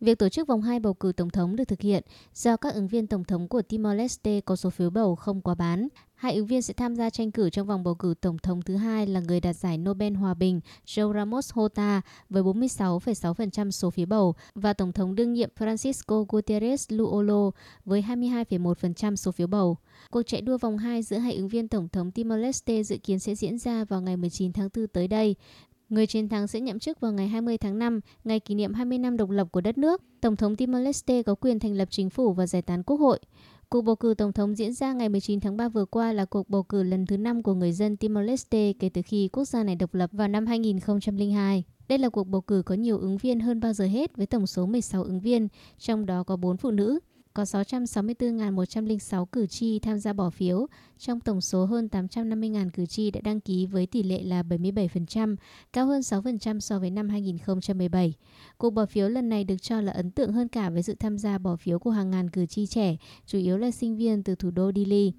Việc tổ chức vòng 2 bầu cử tổng thống được thực hiện do các ứng viên tổng thống của Timor-Leste có số phiếu bầu không quá bán. Hai ứng viên sẽ tham gia tranh cử trong vòng bầu cử tổng thống thứ hai là người đạt giải Nobel Hòa bình Joe Ramos Horta với 46,6% số phiếu bầu và tổng thống đương nhiệm Francisco Guterres Luolo với 22,1% số phiếu bầu. Cuộc chạy đua vòng 2 giữa hai ứng viên tổng thống Timor-Leste dự kiến sẽ diễn ra vào ngày 19 tháng 4 tới đây. Người chiến thắng sẽ nhậm chức vào ngày 20 tháng 5, ngày kỷ niệm 20 năm độc lập của đất nước. Tổng thống Timor-Leste có quyền thành lập chính phủ và giải tán quốc hội. Cuộc bầu cử tổng thống diễn ra ngày 19 tháng 3 vừa qua là cuộc bầu cử lần thứ 5 của người dân Timor-Leste kể từ khi quốc gia này độc lập vào năm 2002. Đây là cuộc bầu cử có nhiều ứng viên hơn bao giờ hết với tổng số 16 ứng viên, trong đó có 4 phụ nữ có 664.106 cử tri tham gia bỏ phiếu, trong tổng số hơn 850.000 cử tri đã đăng ký với tỷ lệ là 77%, cao hơn 6% so với năm 2017. Cuộc bỏ phiếu lần này được cho là ấn tượng hơn cả với sự tham gia bỏ phiếu của hàng ngàn cử tri trẻ, chủ yếu là sinh viên từ thủ đô Delhi.